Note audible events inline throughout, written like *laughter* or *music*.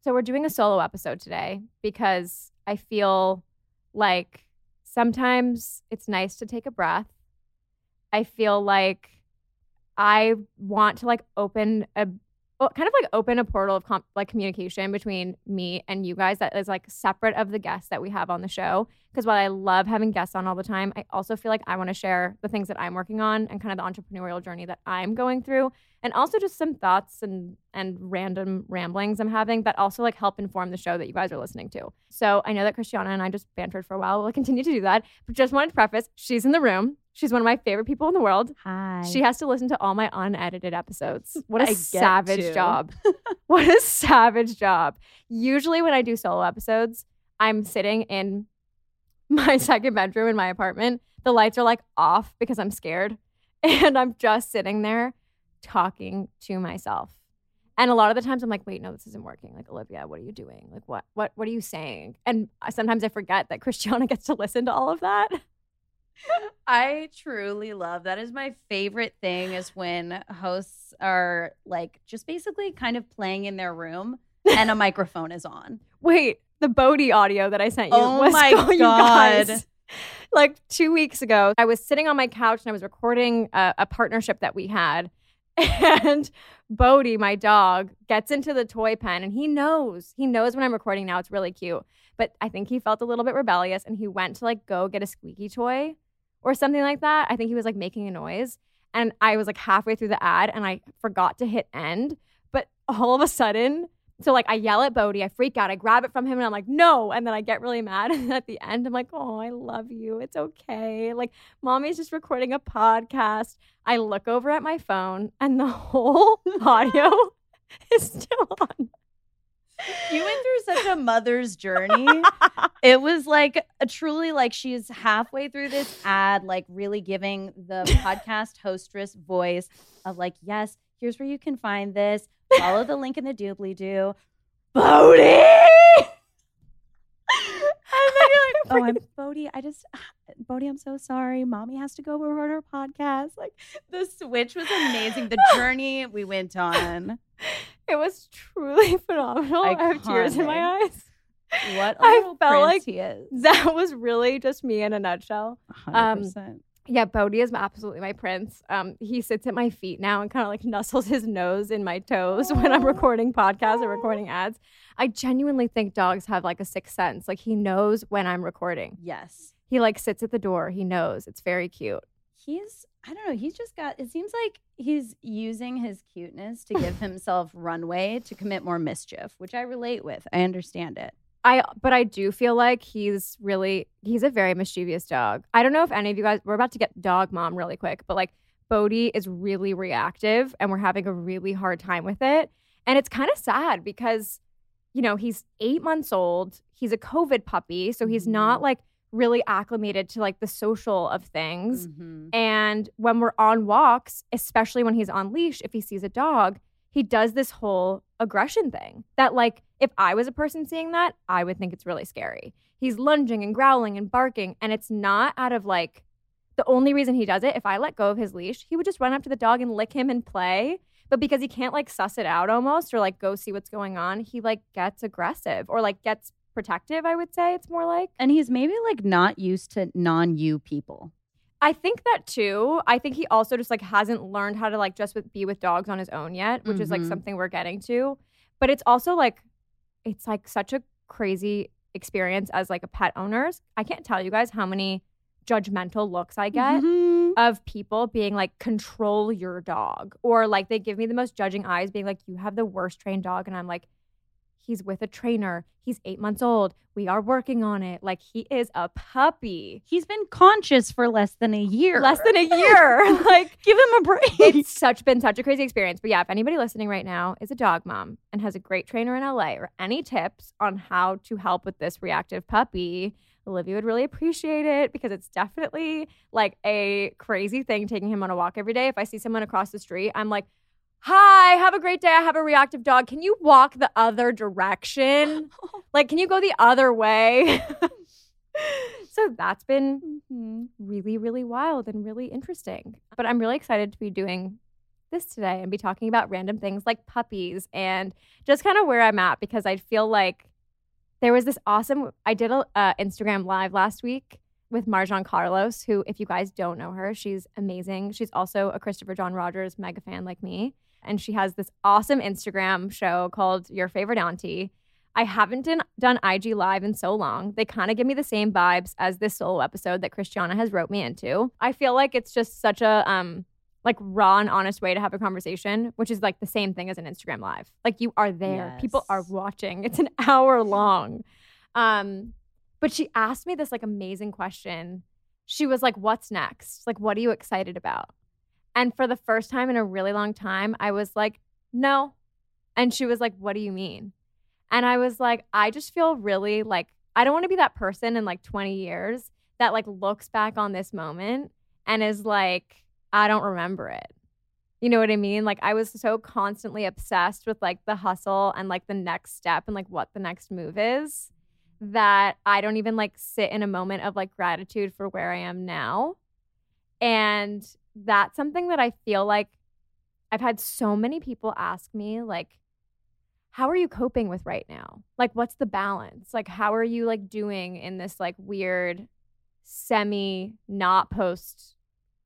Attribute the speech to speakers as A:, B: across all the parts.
A: So we're doing a solo episode today because I feel like sometimes it's nice to take a breath. I feel like I want to like open a kind of like open a portal of com- like communication between me and you guys that is like separate of the guests that we have on the show. Because while I love having guests on all the time, I also feel like I want to share the things that I'm working on and kind of the entrepreneurial journey that I'm going through, and also just some thoughts and and random ramblings I'm having that also like help inform the show that you guys are listening to. So I know that Christiana and I just bantered for a while. We'll continue to do that, but just wanted to preface: she's in the room. She's one of my favorite people in the world.
B: Hi.
A: She has to listen to all my unedited episodes. *laughs* What a savage
B: to.
A: job. *laughs* what a savage job. Usually, when I do solo episodes, I'm sitting in *laughs* my second bedroom in my apartment. The lights are like off because I'm scared. *laughs* And I'm just sitting there talking to myself. And a lot of the times I'm like, wait, no, this isn't working. Like, Olivia, what are you doing? Like, what, what, what are you saying? And sometimes I forget that Christiana *laughs* gets to listen to all of that.
B: I truly love that is my favorite thing is when hosts are like just basically kind of playing in their room and a microphone is on.
A: Wait, the Bodie audio that I sent you
B: Oh
A: was
B: my *laughs*
A: you guys.
B: God.
A: Like two weeks ago, I was sitting on my couch and I was recording a, a partnership that we had. *laughs* And Bodie, my dog, gets into the toy pen and he knows. He knows when I'm recording now. It's really cute. But I think he felt a little bit rebellious and he went to like go get a squeaky toy or something like that. I think he was like making a noise. And I was like halfway through the ad and I forgot to hit end. But all of a sudden, so like I yell at Bodie, I freak out, I grab it from him and I'm like, no. And then I get really mad. And *laughs* at the end, I'm like, oh, I love you. It's okay. Like mommy's just recording a podcast. I look over at my phone and the *laughs* whole audio *laughs* is still on.
B: You went through such a mother's journey. it was like a truly like she's halfway through this ad, like really giving the podcast hostess voice of like, yes, here's where you can find this. Follow the link in the doobly doo. Bodie! And then you're like, oh, I'm Bodie. I just, *sighs* Bodie, I'm so sorry. Mommy has to go record her podcast. Like, the switch was amazing. The *laughs* journey we went on.
A: It was truly *laughs* phenomenal. I have tears in my eyes.
B: What
A: I felt like
B: he is.
A: That was really just me in a nutshell. Um,
B: 100%.
A: Yeah, Bodhi is absolutely my prince. Um, he sits at my feet now and kind of like nuzzles his nose in my toes when I'm recording podcasts or recording ads. I genuinely think dogs have like a sixth sense. Like he knows when I'm recording.
B: yes.
A: He like sits at the door. He knows. It's very cute.
B: He's, I don't know, he's just got, it seems like he's using his cuteness to give *laughs* himself runway to commit more mischief, which I relate with. I understand it.
A: I but I do feel like he's really he's a very mischievous dog. I don't know if any of you guys we're about to get dog mom really quick, but like Bodhi is really reactive and we're having a really hard time with it. And it's kind of sad because you know, he's 8 months old. He's a COVID puppy, so he's not like really acclimated to like the social of things.
B: Mhm.
A: And when we're on walks, especially when he's on leash, if he sees a dog, he does this whole aggression thing. That like if I was a person seeing that, I would think it's really scary. He's lunging and growling and barking and it's not out of like the only reason he does it, if I let go of his leash, he would just run up to the dog and lick him and play. But because he can't like suss it out almost or like go see what's going on, he like gets aggressive or like gets protective, I would say it's more like.
B: And he's maybe like not used to non you people.
A: I think that too. I think he also just like hasn't learned how to like just with, be with dogs on his own yet, which is like
B: Mhm.
A: something we're getting to. But it's also like it's like such a crazy experience as like a pet owners. I can't tell you guys how many judgmental looks I get
B: Mhm.
A: of people being like control your dog or like they give me the most judging eyes being like you have the worst trained dog and I'm like he's with a trainer. He's 8 months old. We are working on it. Like he is a puppy.
B: He's been conscious for less than a year.
A: Less than a year. *laughs* *laughs* like
B: Give him a break.
A: it's such been such a crazy experience. But yeah, if anybody listening right now is a dog mom and has a great trainer in LA or any tips on how to help with this reactive puppy, Olivia would really appreciate it because it's definitely like a crazy thing taking him on a walk every day. If I see someone across the street, I'm like, Hi, have a great day. I have a reactive dog. Can you walk the other direction? *laughs* Like, can you go the other way? *laughs* so that's been
B: Mhm.
A: really, really wild and really interesting. But I'm really excited to be doing this today and be talking about random things like puppies and just kind of where I'm at because I feel like there was this awesome. I did a uh, Instagram live last week with Marjon Carlos, who, if you guys don't know her, she's amazing. She's also a Christopher John Rogers mega fan like me. And she has this awesome Instagram show called Your Favorite Auntie. I haven't done, done IG Live in so long. They kind of give me the same vibes as this solo episode that Christiana has wrote me into. I feel like it's just such a um like raw and honest way to have a conversation, which is like the same thing as an Instagram live. Like you are there. People are watching. It's an hour long. Um but she asked me this like amazing question. She was like, "What's next? Like what are you excited about?" And for the first time in a really long time, I was like, "No." And she was like, "What do you mean?" And I was like, I just feel really like I don't want to be that person in like 20 years that like looks back on this moment and is like, I don't remember it. You know what I mean? Like I was so constantly obsessed with like the hustle and like the next step and like what the next move is that I don't even like sit in a moment of like gratitude for where I am now. And that's something that I feel like I've had so many people ask me like how are you coping with right now? Like what's the balance? Like how are you like doing in this like weird semi not post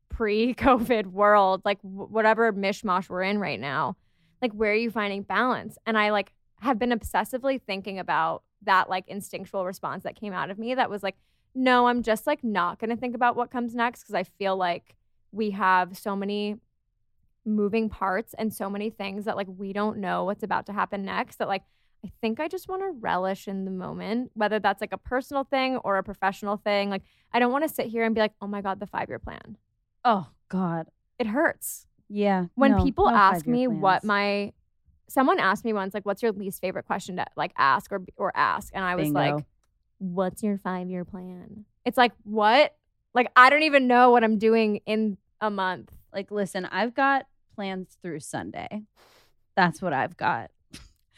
A: pre-covid *laughs* world like w- whatever mishmash we're in right now like where are you finding balance and i like have been obsessively thinking about that like instinctual response that came out of me that was like no i'm just like not going to think about what comes next because i feel like we have so many moving parts and so many things that like we don't know what's about to happen next that like I think I just want to relish in the moment, whether that's like a personal thing or a professional thing. Like, I don't want to sit here and be like, oh my God, the five year plan.
B: Oh God.
A: It hurts.
B: Yeah.
A: When
B: no,
A: people
B: no
A: ask me what my, someone asked me once, like, what's your least favorite question to like ask or, or ask? And I was
B: Bingo.
A: like, what's your five year plan? It's like, what? Like, I don't even know what I'm doing in a month.
B: like, listen, I've got plans through Sunday. That's what I've got.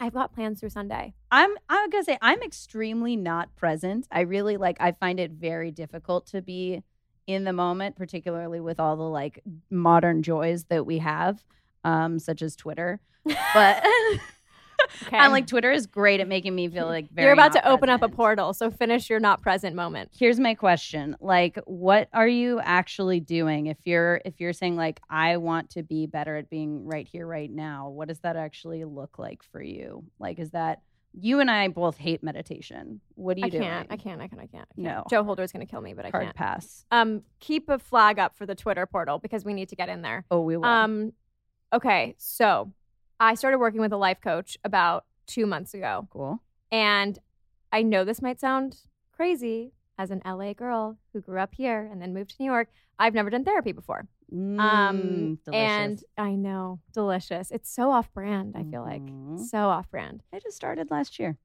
A: I've got plans through Sunday.
B: I'm I'm gonna say I'm extremely not present. I really like I find it very difficult to be in the moment, particularly with all the like modern joys that we have, um, such as Twitter. But *laughs* *laughs*
A: Okay.
B: I'm like Twitter is great at making me feel like very
A: You're about to open up a portal. So finish your not present moment.
B: Here's my question. Like what are you actually doing if you're if you're saying like I want to be better at being right here right now, what does that actually look like for you? Like is that you and I both hate meditation. What are you
A: can't, I can't. I can't. I can't. I can't.
B: No.
A: Joe Holder's gonna kill me, but I
B: Hard
A: can't.
B: pass.
A: Um, keep a flag up for the Twitter portal because we need to get in there.
B: Oh, we will.
A: Um, okay. So I started working with a life coach about two months ago,
B: cool.
A: and I know this might sound crazy as an LA girl who grew up here and then moved to New York. I've never done therapy before.
B: Mm,
A: Um,
B: delicious.
A: and I know delicious. It's so off brand. I feel like
B: Mhm.
A: so off brand.
B: I just started last year.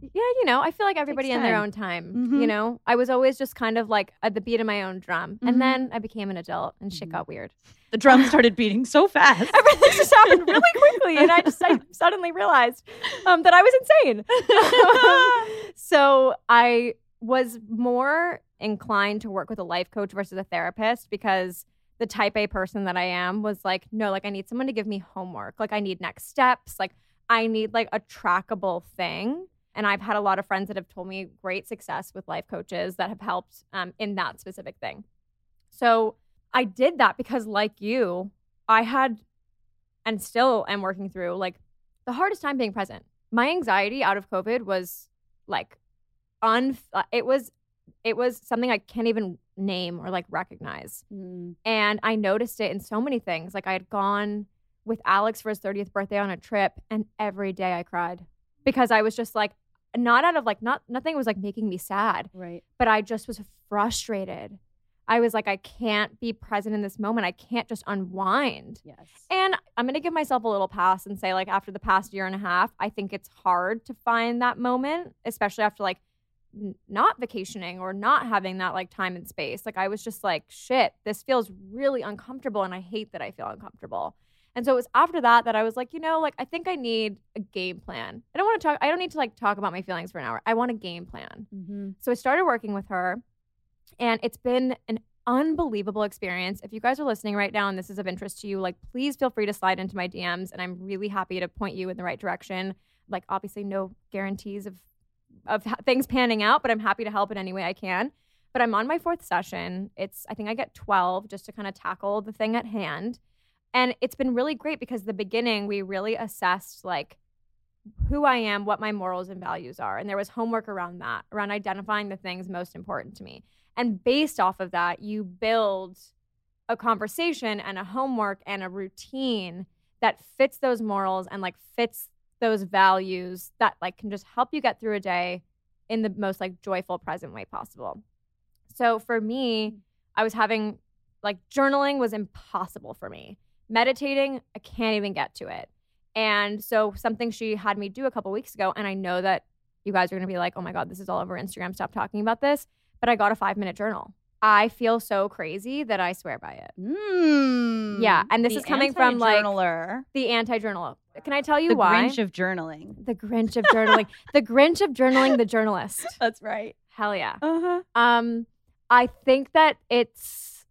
A: Yeah, you know, I feel like everybody in their own time.
B: Mhm.
A: You know, I was always just kind of like at the beat of my own drum,
B: Mhm.
A: and then I became an adult, and shit
B: Mhm.
A: got weird.
B: The drum started beating so fast. *laughs*
A: Everything just happened really *laughs* quickly, and I just I suddenly realized um, that I was insane. *laughs* so I was more inclined to work with a life coach versus a therapist because the type A person that I am was like, no, like I need someone to give me homework. Like I need next steps. Like I need like a trackable thing. And I've had a lot of friends that have told me great success with life coaches that have helped um, in that specific thing. So I did that because, like you, I had and still am working through like the hardest time being present. My anxiety out of COVID was like un it was it was something I can't even name or like recognize.
B: Mm.
A: And I noticed it in so many things. Like I had gone with Alex for his 30th birthday on a trip and every day I cried because I was just like not out of like not nothing was like making me sad,
B: Right.
A: but I just was frustrated. I was like I can't be present in this moment. I can't just unwind.
B: Yes.
A: And I'm going to give myself a little pass and say, like, after the past year and a half, I think it's hard to find that moment, especially after like n- not vacationing or not having that like time and space. Like, I was just like, shit, this feels really uncomfortable. And I hate that I feel uncomfortable. And so it was after that that I was like, you know, like, I think I need a game plan. I don't want to talk, I don't need to like talk about my feelings for an hour. I want a game plan.
B: mm-hmm.
A: So I started working with her, and it's been an unbelievable experience. If you guys are listening right now and this is of interest to you, like please feel free to slide into my DMs, and I'm really happy to point you in the right direction. Like obviously, no guarantees of of things panning out, but I'm happy to help in any way I can. But I'm on my fourth session. It's I think I get 12 just to kind of tackle the thing at hand. And it's been really great because the beginning we really assessed like who I am, what my morals and values are. And there was homework around that, around identifying the things most important to me. And based off of that, you build a conversation and a homework and a routine that fits those morals and like fits those values that like can just help you get through a day in the most like joyful present way possible. So for me, mm. I was having like journaling was impossible for me. Meditating, I can't even get to it. And so something she had me do a couple weeks ago, and I know that you guys are gonna be like, oh my God, this is all over Instagram. Stop talking about this. But I got a five minute journal. I feel so crazy that I swear by it.
B: Mm.
A: Yeah, and this
B: The
A: is coming from, like. The anti journal. Can I tell you
B: the
A: why?
B: Grinch of journaling.
A: the Grinch of journaling. *laughs* the Grinch of journaling, the journalist.
B: That's right.
A: Hell yeah.
B: Uh huh.
A: Um, I think that it's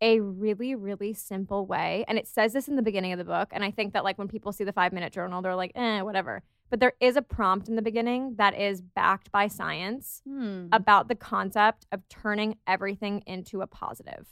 A: a really, really simple way. And it says this in the beginning of the book. And I think that like when people see the five minute journal, they're like, eh, whatever. But there is a prompt in the beginning that is backed by science
B: Hmm.
A: about the concept of turning everything into a positive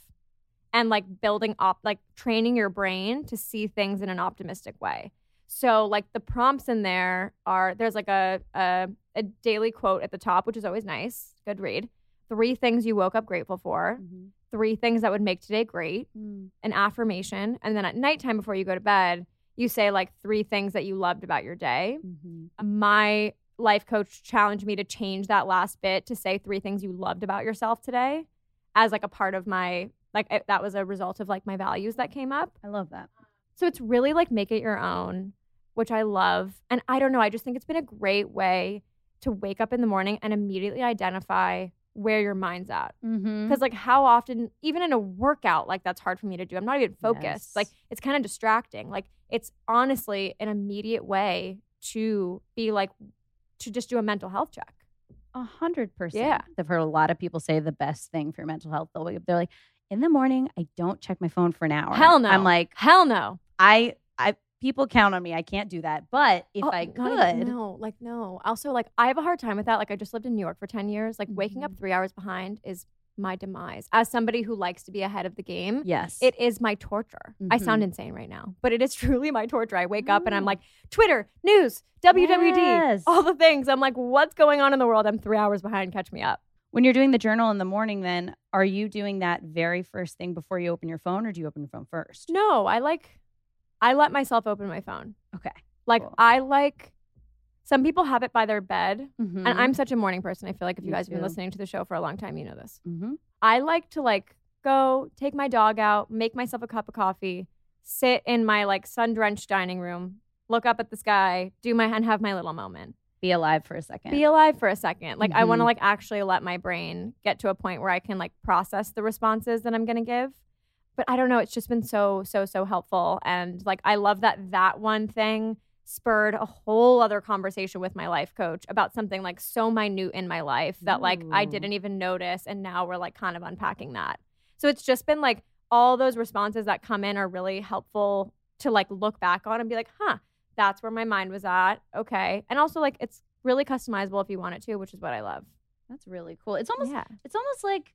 A: and like building up, like training your brain to see things in an optimistic way. So, like the prompts in there are there's like a, a a daily quote at the top, which is always nice. Good read. Three things you woke up grateful for.
B: Mhm.
A: Three things that would make today great.
B: Mm.
A: An affirmation, and then at nighttime before you go to bed, you say like three things that you loved about your day.
B: Mhm.
A: My life coach challenged me to change that last bit to say three things you loved about yourself today, as like a part of my like it, that was a result of like my values that came up.
B: I love that.
A: So it's really like make it your own, which I love. And I don't know, I just think it's been a great way to wake up in the morning and immediately identify where your mind's at.
B: Mm-hmm.
A: Because like how often, even in a workout, like that's hard for me to do. I'm not even focused.
B: Yes.
A: Like it's kind of distracting. Like it's honestly an immediate way to be like to just do a mental health check.
B: A hundred percent.
A: Yeah.
B: I've heard a lot of people say the best thing for your mental health. They'll wake up, they're like, in the morning, I don't check my phone for an hour.
A: Hell no.
B: I'm like,
A: hell no.
B: I, I, people count on me. I can't do that. But if
A: Oh,
B: I could,
A: no, like no. Also, like I have a hard time with that. Like I just lived in New York for ten years. Like waking up
B: Mhm.
A: three hours behind is my demise. As somebody who likes to be ahead of the game,
B: yes,
A: it is my torture. I sound
B: Mhm.
A: insane right now, but it is *laughs* truly my torture. I wake up and I'm like, Twitter, news, WWD,
B: Yes.
A: all the things. I'm like, what's going on in the world? I'm three hours behind. Catch me up.
B: when you're doing the journal in the morning, then are you doing that very first thing before you open your phone, or do you open your phone first?
A: No, I like, I let myself open my phone.
B: Okay.
A: Like
B: Cool.
A: I like. Some people have it by their bed,
B: Mm-hmm.
A: and I'm such a morning person. I feel like if you guys have been listening to the show for a long time, you know this.
B: hmm
A: I like to like go take my dog out, make myself a cup of coffee, sit in my like sun drenched dining room, look up at the sky, do my and have my little moment.
B: Be alive for a second.
A: be alive for a second. Like I want to like actually let my brain get to a point where I can like process the responses that I'm going to give. But I don't know, it's just been so so so helpful and like I love that that one thing spurred a whole other conversation with my life coach about something like so minute in my life that like I didn't even notice and now we're like kind of unpacking that. So it's just been like all those responses that come in are really helpful to like look back on and be like, "Huh, that's where my mind was at. Okay. And also like it's really customizable if you want it to, which is what I love.
B: That's really cool. It's almost
A: yeah.
B: it's almost like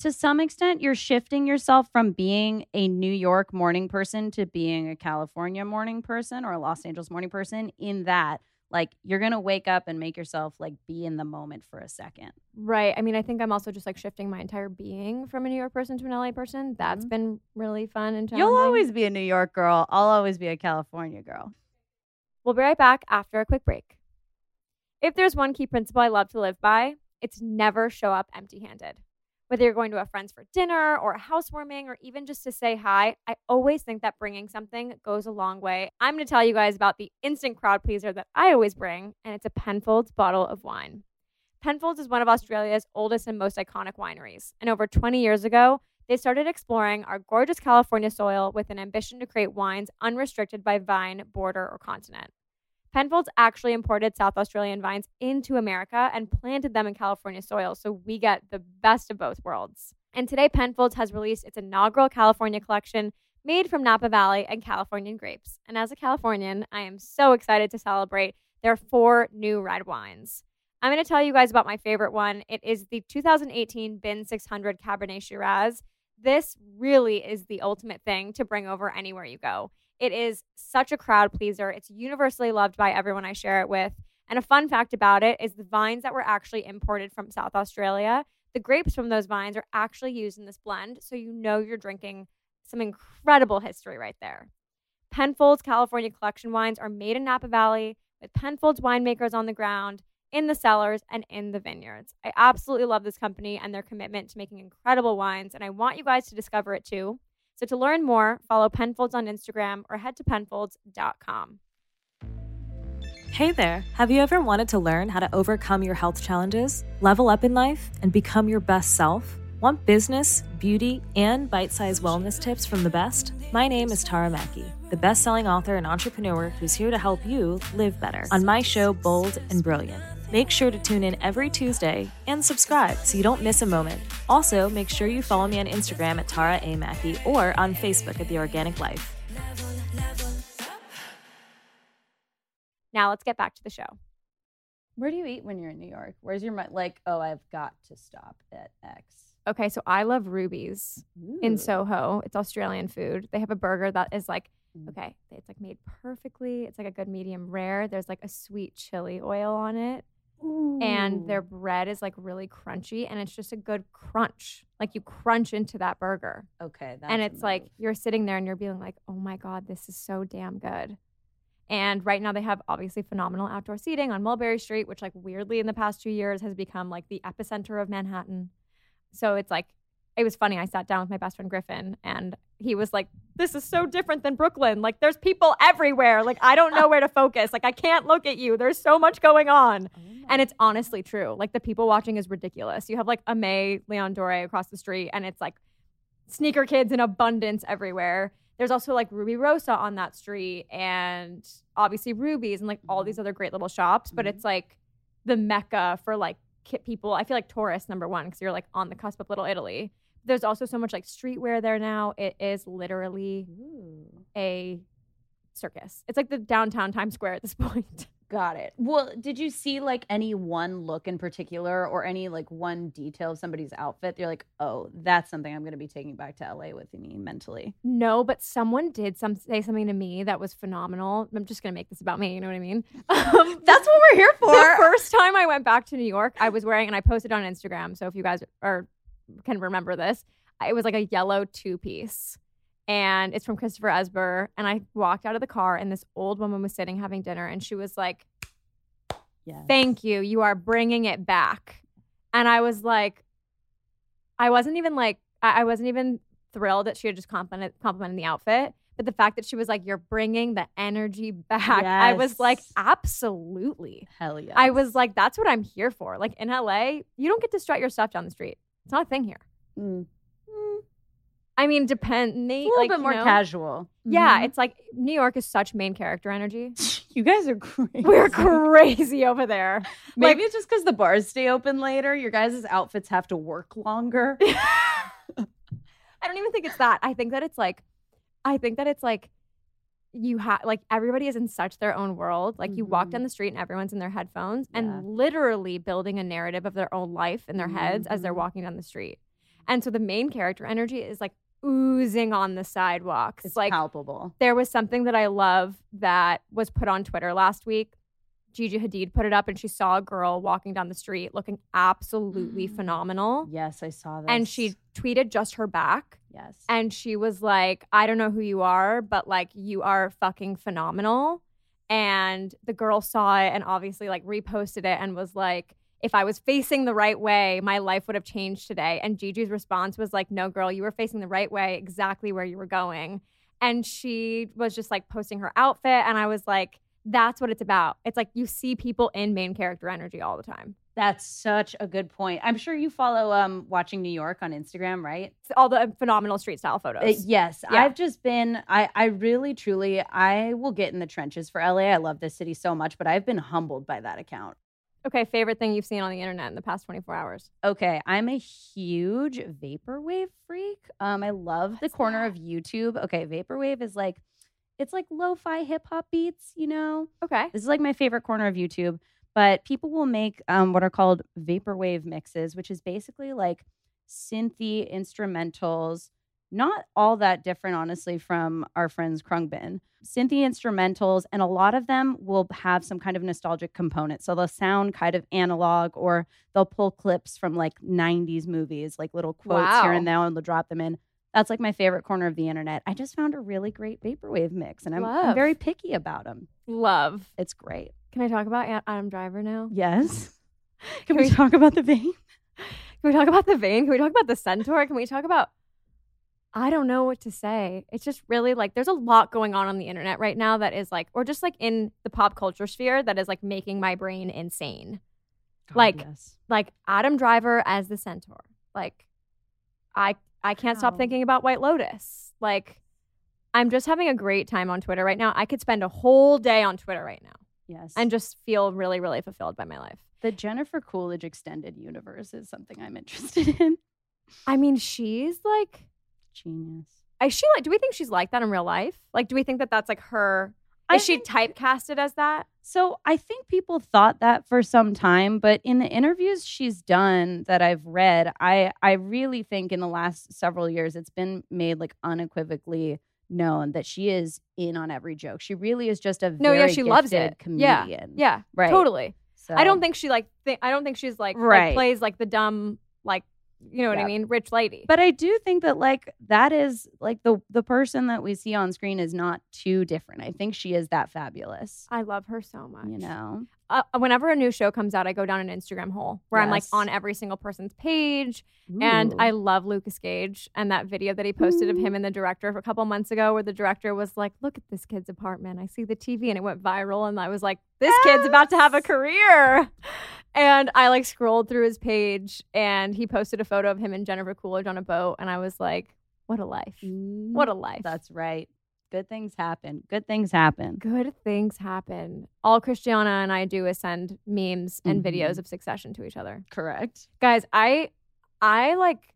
B: to some extent you're shifting yourself from being a New York morning person to being a California morning person or a Los Angeles morning person in that like you're going to wake up and make yourself like be in the moment for a second.
A: Right. I mean, I think I'm also just like shifting my entire being from a New York person to an LA person. That's
B: Mhm.
A: been really fun and challenging.
B: You'll always be a New York girl. I'll always be a California girl.
A: We'll be right back after a quick break. If there's one key principle I love to live by, it's never show up empty handed. Whether you're going to a friend's for dinner or a housewarming or even just to say hi, I always think that bringing something goes a long way. I'm going to tell you guys about the instant crowd pleaser that I always bring, and it's a Penfolds bottle of wine. Penfolds is one of Australia's oldest and most iconic wineries. And over 20 years ago, they started exploring our gorgeous California soil with an ambition to create wines unrestricted by vine, border, or continent. Penfolds actually imported South Australian vines into America and planted them in California soil, so we get the best of both worlds. And today, Penfolds has released its inaugural California collection made from Napa Valley and Californian grapes. And as a Californian, I am so excited to celebrate their four new red wines. I'm going to tell you guys about my favorite one. It is the 2018 Bin 600 Cabernet Shiraz. This really is the ultimate thing to bring over anywhere you go. It is such a crowd pleaser. It's universally loved by everyone I share it with. And a fun fact about it is the vines that were actually imported from South Australia, the grapes from those vines are actually used in this blend. So you know you're drinking some incredible history right there. Penfolds California collection wines are made in Napa Valley with Penfolds winemakers on the ground, in the cellars, and in the vineyards. I absolutely love this company and their commitment to making incredible wines, and I want you guys to discover it too. So to learn more, follow Penfolds on Instagram or head to penfolds.com.
C: Hey there. Have you ever wanted to learn how to overcome your health challenges, level up in life, and become your best self? Want business, beauty, and bite sized wellness tips from the best? My name is Tara Mackey, the best selling author and entrepreneur who's here to help you live better on my show, Bold and Brilliant. Make sure to tune in every Tuesday and subscribe so you don't miss a moment. Also, make sure you follow me on Instagram at Tara A. Mackey or on Facebook at The Organic Life.
A: Now let's get back to the show.
B: Where do you eat when you're in New York? Where's your like? Oh, I've got to stop at X.
A: Okay, so I love Ruby's in Soho. It's Australian food. They have a burger that is like,
B: Mm.
A: okay, it's like made perfectly. It's like a good medium rare. There's like a sweet chili oil on it. And their bread is like really crunchy and it's just a good crunch. Like you crunch into that burger.
B: okay, that's
A: and it's like you're sitting there and you're being like, oh my God, this is so damn good. And right now they have obviously phenomenal outdoor seating on Mulberry Street, which like weirdly in the past two years has become like the epicenter of Manhattan. So it's like it was funny. I sat down with my best friend Griffin and he was like, This is so different than Brooklyn. Like there's people everywhere. Like I don't know where to focus. Like I can't look at you. There's so much going on.
B: Oh
A: And it's honestly true. Like the people watching is ridiculous. You have like Aimé Leon Dore across the street, and it's like sneaker kids in abundance everywhere. There's also like Rubirosa on that street, and obviously Ruby's and like all these other great little shops. But
B: Mhm.
A: it's like the mecca for like people. I feel like tourists number one because you're like on the cusp of Little Italy. There's also so much like streetwear there now. It is literally
B: Ooh.
A: a circus. It's like the downtown Times Square at this *laughs* point.
B: Got it. Well, did you see like any one look in particular or any like one detail of somebody's outfit? You're like, oh, that's something I'm going to be taking back to LA with me mentally.
A: No, but someone did some say something to me that was phenomenal. I'm just gonna make this about me. You know what I mean? *laughs* Um,
B: That's what we're here for.
A: the first time I went back to New York, I was wearing, and I posted on Instagram. So if you guys are can remember this, it was like a yellow two piece, and it's from Christopher Esber. And I walked out of the car, and this old woman was sitting having dinner, and she was like,
B: Yes.
A: thank you you are bringing it back and i was like i wasn't even like i, I wasn't even thrilled that she had just complimented, complimented the outfit But the fact that she was like, "You're bringing the energy back," I was like, absolutely.
B: Hell yeah.
A: I was like, that's what I'm here for. Like in LA, you don't get to strut your stuff down the street. It's not a thing here.
B: Mm.
A: I mean, depend.
B: a little
A: like,
B: bit
A: you
B: more
A: know?
B: casual.
A: Yeah,
B: Mhm.
A: it's like New York is such main character energy. *laughs*
B: you guys are crazy.
A: We're crazy over there. *laughs*
B: Maybe it's just because the bars stay open later. Your guys' outfits have to work longer. *laughs*
A: I don't even think it's that. I think that it's like, I think that it's like, you have like everybody is in such their own world. Like you walk
B: Mhm.
A: down the street and everyone's in their headphones
B: Yeah.
A: and literally building a narrative of their own life in their heads as they're
B: Mhm.
A: walking down the street. And so the main character energy is like oozing on the sidewalks.
B: It's
A: like
B: palpable.
A: there was something that I love that was put on Twitter last week. Gigi Hadid put it up and she saw a girl walking down the street looking absolutely mm. phenomenal.
B: Yes, I saw that.
A: And she tweeted just her back.
B: Yes.
A: And she was like, I don't know who you are, but like you are fucking phenomenal. And the girl saw it and obviously like reposted it and was like, if I was facing the right way, my life would have changed today. And Gigi's response was like, no, girl, you were facing the right way, exactly where you were going. And she was just like posting her outfit. And I was like, that's what it's about. It's like you see people in main character energy all the time.
B: That's such a good point. I'm sure you follow um watching New York on Instagram, right?
A: All the phenomenal street style photos.
B: Uh, yes,
A: Yeah.
B: I've just been. I I really truly I will get in the trenches for LA. I love this city so much, but I've been humbled by that account.
A: Okay, favorite thing you've seen on the internet in the past 24 hours?
B: Okay, I'm a huge vaporwave freak. Um, I love the corner
A: that?
B: of YouTube. Okay, vaporwave is like, it's like lo-fi hip hop beats. You know,
A: Okay.
B: this is like my favorite corner of YouTube. But people will make um, what are called vaporwave mixes, which is basically like synthy instrumentals. Not all that different, honestly, from our friends Khruangbin. Synthy instrumentals, and a lot of them will have some kind of nostalgic component. So they'll sound kind of analog, or they'll pull clips from like 90s movies, like little quotes here and there, and they'll drop them in. That's like my favorite corner of the internet. I just found a really great vaporwave mix, and I'm, I'm very picky about them.
A: Love.
B: It's great.
A: Can I talk about Adam Driver now?
B: Yes. *laughs*
A: Can
B: Can we
A: we-
B: talk about the vein? *laughs*
A: Can we talk about the vein? Can we talk about the centaur? Can we talk about I don't know what to say. It's just really like there's a lot going on on the internet right now that is like or just like in the pop culture sphere that is like making my brain insane. Like-
B: yes.
A: Like Adam Driver as the centaur. Like I I can't stop thinking about White Lotus. Like I'm just having a great time on Twitter right now. I could spend a whole day on Twitter right now
B: yes.
A: and just feel really really fulfilled by my life.
B: the Jennifer Coolidge extended universe is something I'm interested *laughs* in.
A: I mean, she's like
B: Genius.
A: Is she like? Do we think she's like that in real life? Like, do we think that that's like her?
B: I
A: Is she
B: think-
A: typecasted as that?
B: So I think people thought that for some time, but in the interviews she's done that I've read, I I really think in the last several years it's been made like unequivocally known that she is in on every joke. She really is just a
A: No, yeah, she loves it. Yeah,
B: comedian.
A: Yeah,
B: right.
A: totally.
B: So
A: I don't think she like. Th- I don't think she's like, like,
B: Right.
A: plays like the dumb like you know what I mean, rich lady.
B: But I do think that like that is like the the person that we see on screen is not too different. I think she is that fabulous.
A: I love her so much.
B: You know.
A: Uh, whenever a new show comes out, I go down an Instagram hole where I'm like on every single person's page, and I love Lucas Gage and that video that he posted of him and the director a couple months ago, where the director was like, "Look at this kid's apartment. I see the TV," and it went viral, and I was like, "This kid's about to have a career." And I like scrolled through his page, and he posted a photo of him and Jennifer Coolidge on a boat, and I was like, "What a life! What a life!"
B: That's right. Good things happen. Good things happen.
A: Good things happen. All Christiana and I do is send memes and
B: Mhm.
A: videos of Succession to each other.
B: Correct.
A: guys i i like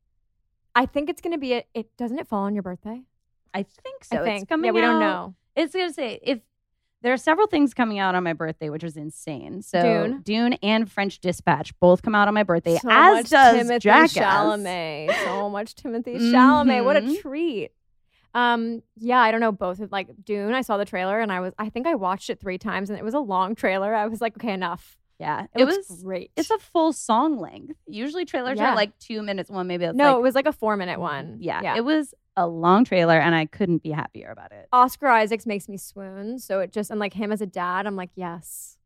A: i think it's gonna be a, it doesn't it fall on your birthday
B: I think so.
A: i think
B: It's coming
A: yeah we don't know
B: It's gonna say if there are several things coming out on my birthday, which was insane. So
A: Dune.
B: and French Dispatch both come out on my birthday,
A: so
B: as
A: much
B: does
A: timothée
B: Jackass.
A: chalamet so much timothée *laughs* chalamet what a treat um yeah i don't know both of like dune i saw the trailer and i was i think i watched it three times and it was a long trailer i was like okay enough
B: Yeah,
A: it,
B: it, was.
A: great
B: It's a full song length. Usually trailers
A: Yeah.
B: are like two minutes. One maybe it's
A: no
B: like
A: it was like a four minute one
B: Yeah,
A: yeah
B: it was a long trailer, and I couldn't be happier about it.
A: oscar isaacs makes me swoon so it just and like him as a dad i'm like yes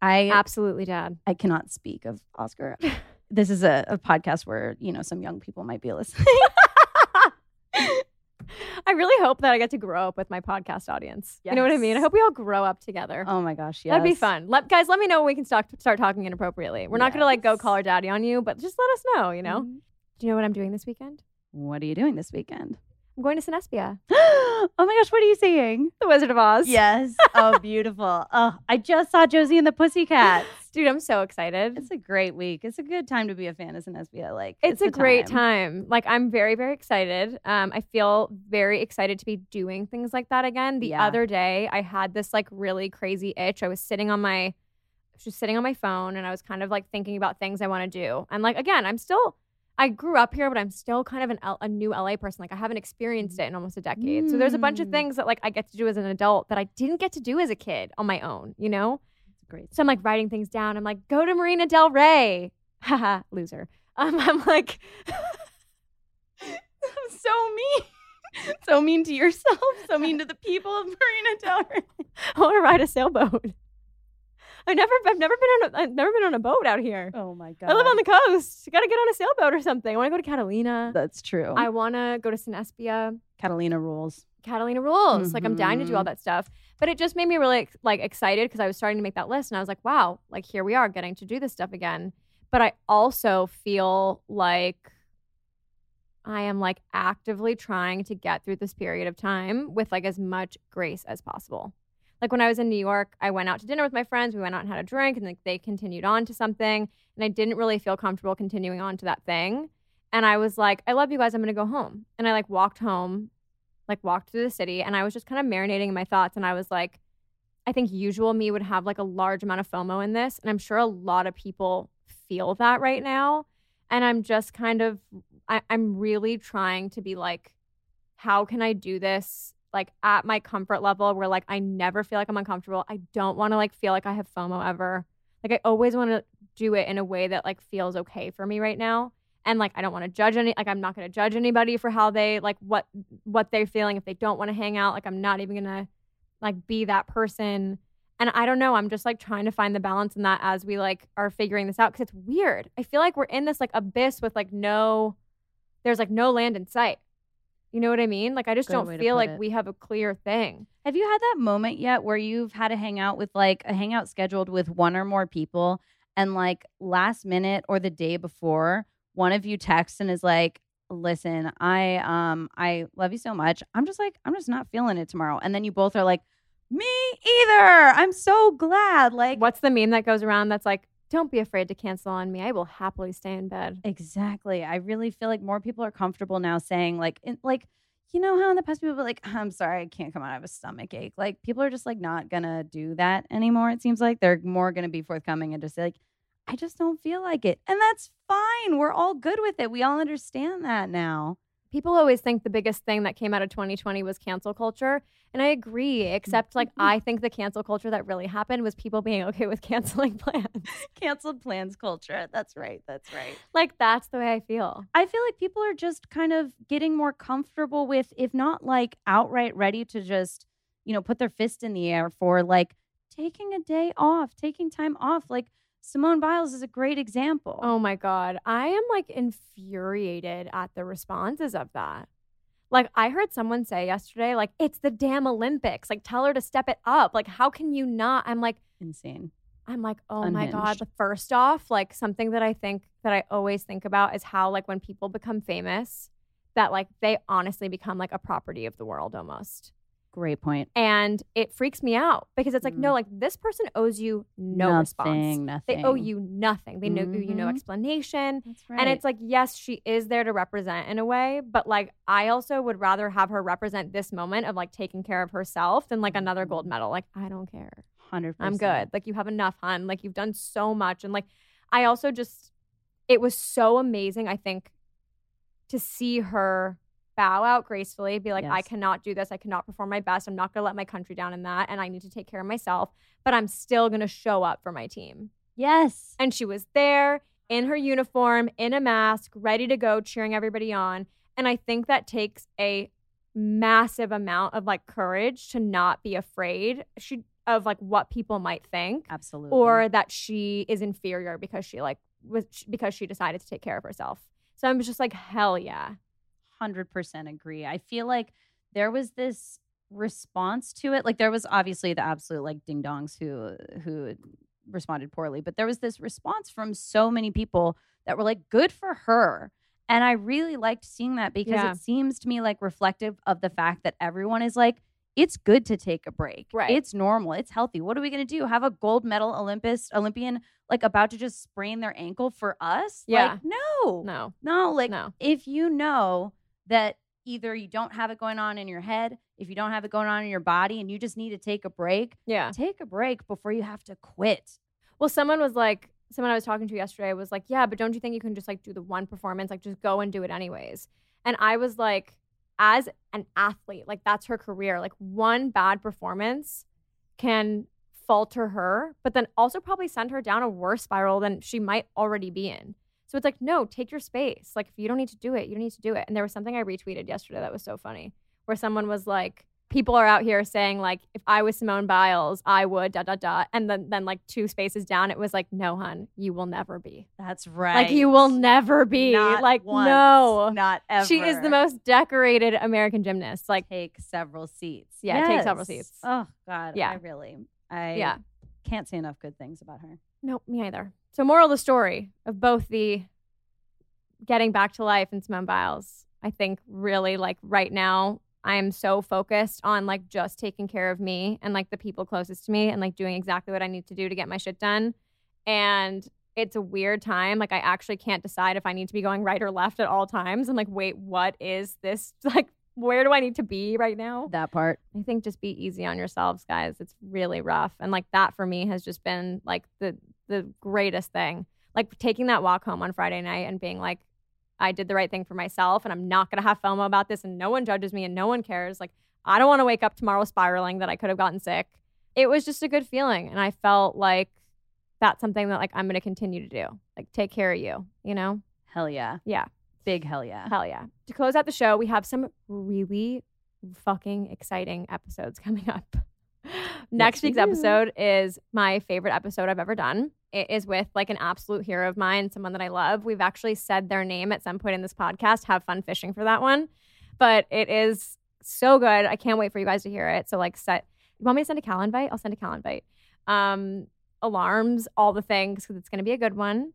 B: I
A: absolutely dad
B: I cannot speak of Oscar. *laughs* this is a, a podcast where you know some young people might be listening. *laughs* *laughs*
A: I really hope that I get to grow up with my podcast audience. You know what I mean? I hope we all grow up together.
B: Oh my gosh, yes.
A: That'd be fun. Let, guys, let me know when we can start start talking inappropriately. We're not gonna like go call our daddy on you, but just let us know. You know?
B: Mhm.
A: Do you know what I'm doing this weekend?
B: What are you doing this weekend?
A: I'm going to Cinespia, *gasps*
B: oh my gosh, what are you seeing?
A: The Wizard of Oz. *laughs*
B: Yes. Oh, beautiful. Oh, I just saw Josie and the Pussycats.
A: Dude, I'm so excited.
B: It's a great week. It's a good time to be a fan of Cinespia. Like
A: it's, a great time. Like I'm very, very excited. Um, I feel very excited to be doing things like that again. The
B: Yeah.
A: other day, I had this like really crazy itch. I was sitting on my, just sitting on my phone, and I was kind of like thinking about things I want to do. And like again, I'm still, I grew up here, but I'm still kind of an L- a new LA person. Like I haven't experienced it in almost a decade. So there's a bunch of
B: Mm.
A: things that like I get to do as an adult that I didn't get to do as a kid on my own. You know.
B: Great.
A: So I'm like writing things down. I'm like, go to Marina Del Rey. *laughs* Haha, loser. Um, I'm like, *laughs* I'm
B: so mean. *laughs* so mean to yourself. So mean to the people of Marina Del Rey.
A: I want to ride a sailboat. I've never, I've never been on, a, I've never been on a boat out here.
B: Oh my god.
A: I live on the coast. You got to get on a sailboat or something. I want to go to Catalina.
B: That's true.
A: I want to go to Cinespia.
B: Catalina rules.
A: Catalina rules. Like I'm dying to do all
B: Mhm.
A: that stuff. But it just made me really like excited because I was starting to make that list and I was like, wow, like here we are getting to do this stuff again. But I also feel like I am like actively trying to get through this period of time with like as much grace as possible. Like when I was in New York, I went out to dinner with my friends. We went out and had a drink and like they continued on to something. And I didn't really feel comfortable continuing on to that thing. And I was like, I love you guys. I'm going to go home. And I like walked home like walked through the city and I was just kind of marinating in my thoughts and I was like I think usual me would have like a large amount of FOMO in this and I'm sure a lot of people feel that right now and I'm just kind of I, I'm really trying to be like how can I do this like at my comfort level where like I never feel like I'm uncomfortable. I don't want to like feel like I have FOMO ever. Like I always want to do it in a way that like feels okay for me right now and like I don't want to judge any like I'm not going to judge anybody for how they like what what they're feeling if they don't want to hang out like I'm not even going to like be that person and I don't know I'm just like trying to find the balance in that as we like are figuring this out cuz it's weird. I feel like we're in this like abyss with like no there's like no land in sight. You know what I mean? Like I just
B: Good
A: don't feel like
B: it.
A: we have a clear thing.
B: Have you had that moment yet where you've had a hangout with like a hangout scheduled with one or more people and like last minute or the day before one of you texts and is like listen I um I love you so much I'm just like I'm just not feeling it tomorrow and then you both are like me either I'm so glad like
A: What's the meme that goes around that's like don't be afraid to cancel on me. I will happily stay in bed.
B: Exactly. I really feel like more people are comfortable now saying like in, like you know how in the past people were like I'm sorry I can't come out I have a stomach ache. Like people are just like not gonna do that anymore. It seems like they're more gonna be forthcoming and just say like I just don't feel like it, and that's fine. We're all good with it. We all understand that now.
A: people always think the biggest thing that came out of 2020 was cancel culture and i agree mm-hmm. except like i think the cancel culture that really happened was people being *laughs* okay with canceling plans *laughs*
B: Canceled plans culture. That's right. That's right.
A: like that's the way i feel
B: I feel like people are just kind of getting more comfortable with, if not like outright ready to just, you know, put their fist in the air for like taking a day off, taking time off. Like Simone Biles is a great example.
A: oh my god i am like infuriated at the responses of that like i heard someone say yesterday like it's the damn olympics like tell her to step it up like how can you not i'm like
B: insane.
A: I'm like, oh my God.
B: Unhinged.
A: First off, like something that I think that I always think about is how, like, when people become famous, that like they honestly become like a property of the world almost.
B: Great point.
A: And it freaks me out because it's like, no,
B: Mm.
A: like this person owes you no
B: nothing,
A: response.
B: Nothing.
A: They owe you nothing. They know you no
B: Mhm.
A: explanation.
B: That's right.
A: And it's like, yes, she is there to represent in a way, but like I also would rather have her represent this moment of like taking care of herself than like another gold medal. Like, I don't care.
B: hundred.
A: I'm good. Like you have enough, hun. Like you've done so much. And like I also just it was so amazing, I think, to see her bow out gracefully, be like, I cannot do this. I cannot perform my best. I'm not gonna let my country down in that. And I need to take care of myself. But I'm still gonna show up for my team.
B: Yes.
A: And she was there in her uniform, in a mask, ready to go, cheering everybody on. And I think that takes a massive amount of like courage to not be afraid she, of like what people might think
B: Absolutely.
A: or that she is inferior because she like was because she decided to take care of herself. So I'm just like hell yeah.
B: Hundred percent agree. I feel like there was this response to it. Like there was obviously the absolute like ding dongs who who responded poorly, but there was this response from so many people that were like, good for her. And I really liked seeing that because
A: Yeah.
B: it seems to me like reflective of the fact that everyone is like, it's good to take a break.
A: Right.
B: It's normal. It's healthy. What are we going to do? Have a gold medal Olympus Olympian like about to just sprain their ankle for us?
A: Yeah.
B: Like, no.
A: No.
B: No, like
A: No.
B: if you know that either you don't have it going on in your head, if you don't have it going on in your body and you just need to take a break,
A: Yeah.
B: take a break before you have to quit.
A: Well, someone was like, someone I was talking to yesterday was like, yeah, but don't you think you can just like do the one performance, like just go and do it anyways? And I was like, as an athlete, like that's her career. Like one bad performance can falter her, but then also probably send her down a worse spiral than she might already be in. So it's like, no, take your space. Like if you don't need to do it, you don't need to do it. And there was something I retweeted yesterday that was so funny, where someone was like, people are out here saying like, if I was Simone Biles, I would da da da, and then then like two spaces down, it was like, no, hun, you will never be.
B: That's right.
A: Like you will never be.
B: Not
A: like
B: once,
A: no,
B: not ever.
A: she is the most decorated American gymnast. Like
B: take several seats.
A: Yeah, take several seats.
B: Oh God.
A: Yeah.
B: I really I
A: yeah,
B: can't say enough good things about her.
A: No, me either. So moral of the story of both the getting back to life and Simone Biles. I think really like right now I am so focused on like just taking care of me and like the people closest to me and like doing exactly what I need to do to get my shit done. And it's a weird time. Like I actually can't decide if I need to be going right or left at all times. I'm like, wait, what is this? *laughs* Like, where do I need to be right now?
B: That part.
A: I think just be easy on yourselves, guys. It's really rough. And like that for me has just been like the the greatest thing. Like taking that walk home on Friday night and being like, I did the right thing for myself and I'm not gonna have FOMO about this and no one judges me and no one cares. Like I don't want to wake up tomorrow spiraling that I could have gotten sick. It was just a good feeling. And I felt like that's something that like I'm gonna continue to do. Like take care of you, you know?
B: Hell yeah.
A: Yeah.
B: Big hell yeah.
A: Hell yeah. To close out the show, we have some really fucking exciting episodes *laughs* coming up. *laughs* Next
B: we
A: week's episode is my favorite episode I've ever done. It is with like an absolute hero of mine, someone that I love. We've actually said their name at some point in this podcast. Have fun fishing for that one. But it is so good. I can't wait for you guys to hear it. So like set you want me to send a cal invite? I'll send a cal invite. Um, alarms, all the things, because it's gonna be a good one.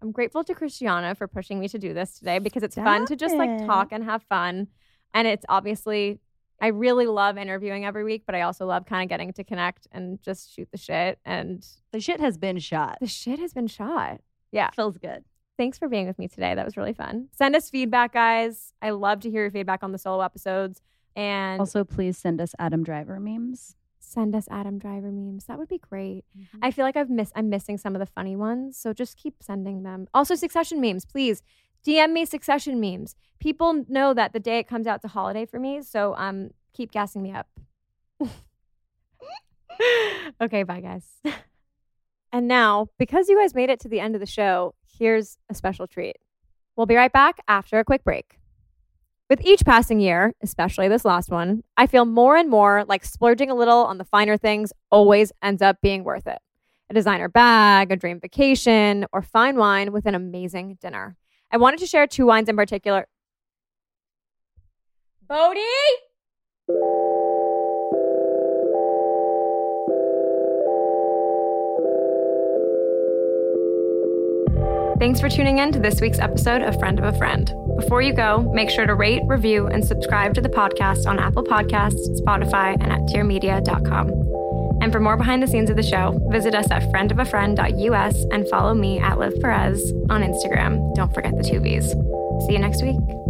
A: I'm grateful to Christiana for pushing me to do this today because it's fun to just like
B: it.
A: talk and have fun. And it's obviously, I really love interviewing every week, but I also love kind of getting to connect and just shoot the shit. And
B: The shit has been shot.
A: the shit has been shot. Yeah.
B: Feels good.
A: Thanks for being with me today. That was really fun. Send us feedback, guys. I love to hear your feedback on the solo episodes. And
B: Also, please send us Adam Driver memes.
A: send us Adam Driver memes. That would be great.
B: Mm-hmm.
A: I feel like I've missed I'm missing some of the funny ones, so just keep sending them. Also Succession memes, please. DM me Succession memes. People know that the day it comes out it's a holiday for me, so um keep gassing me up. *laughs* okay, bye guys. *laughs* and now, because you guys made it to the end of the show, here's a special treat. We'll be right back after a quick break. With each passing year, especially this last one, I feel more and more like splurging a little on the finer things always ends up being worth it. A designer bag, a dream vacation, or fine wine with an amazing dinner. I wanted to share two wines in particular. Bodie? Thanks for tuning in to this week's episode of Friend of a Friend. Before you go, make sure to rate, review, and subscribe to the podcast on Apple Podcasts, Spotify, and at dearmedia.com. And for more behind the scenes of the show, visit us at friendofafriend.us and follow me at Liv Perez on Instagram. Don't forget the two V's. See you next week.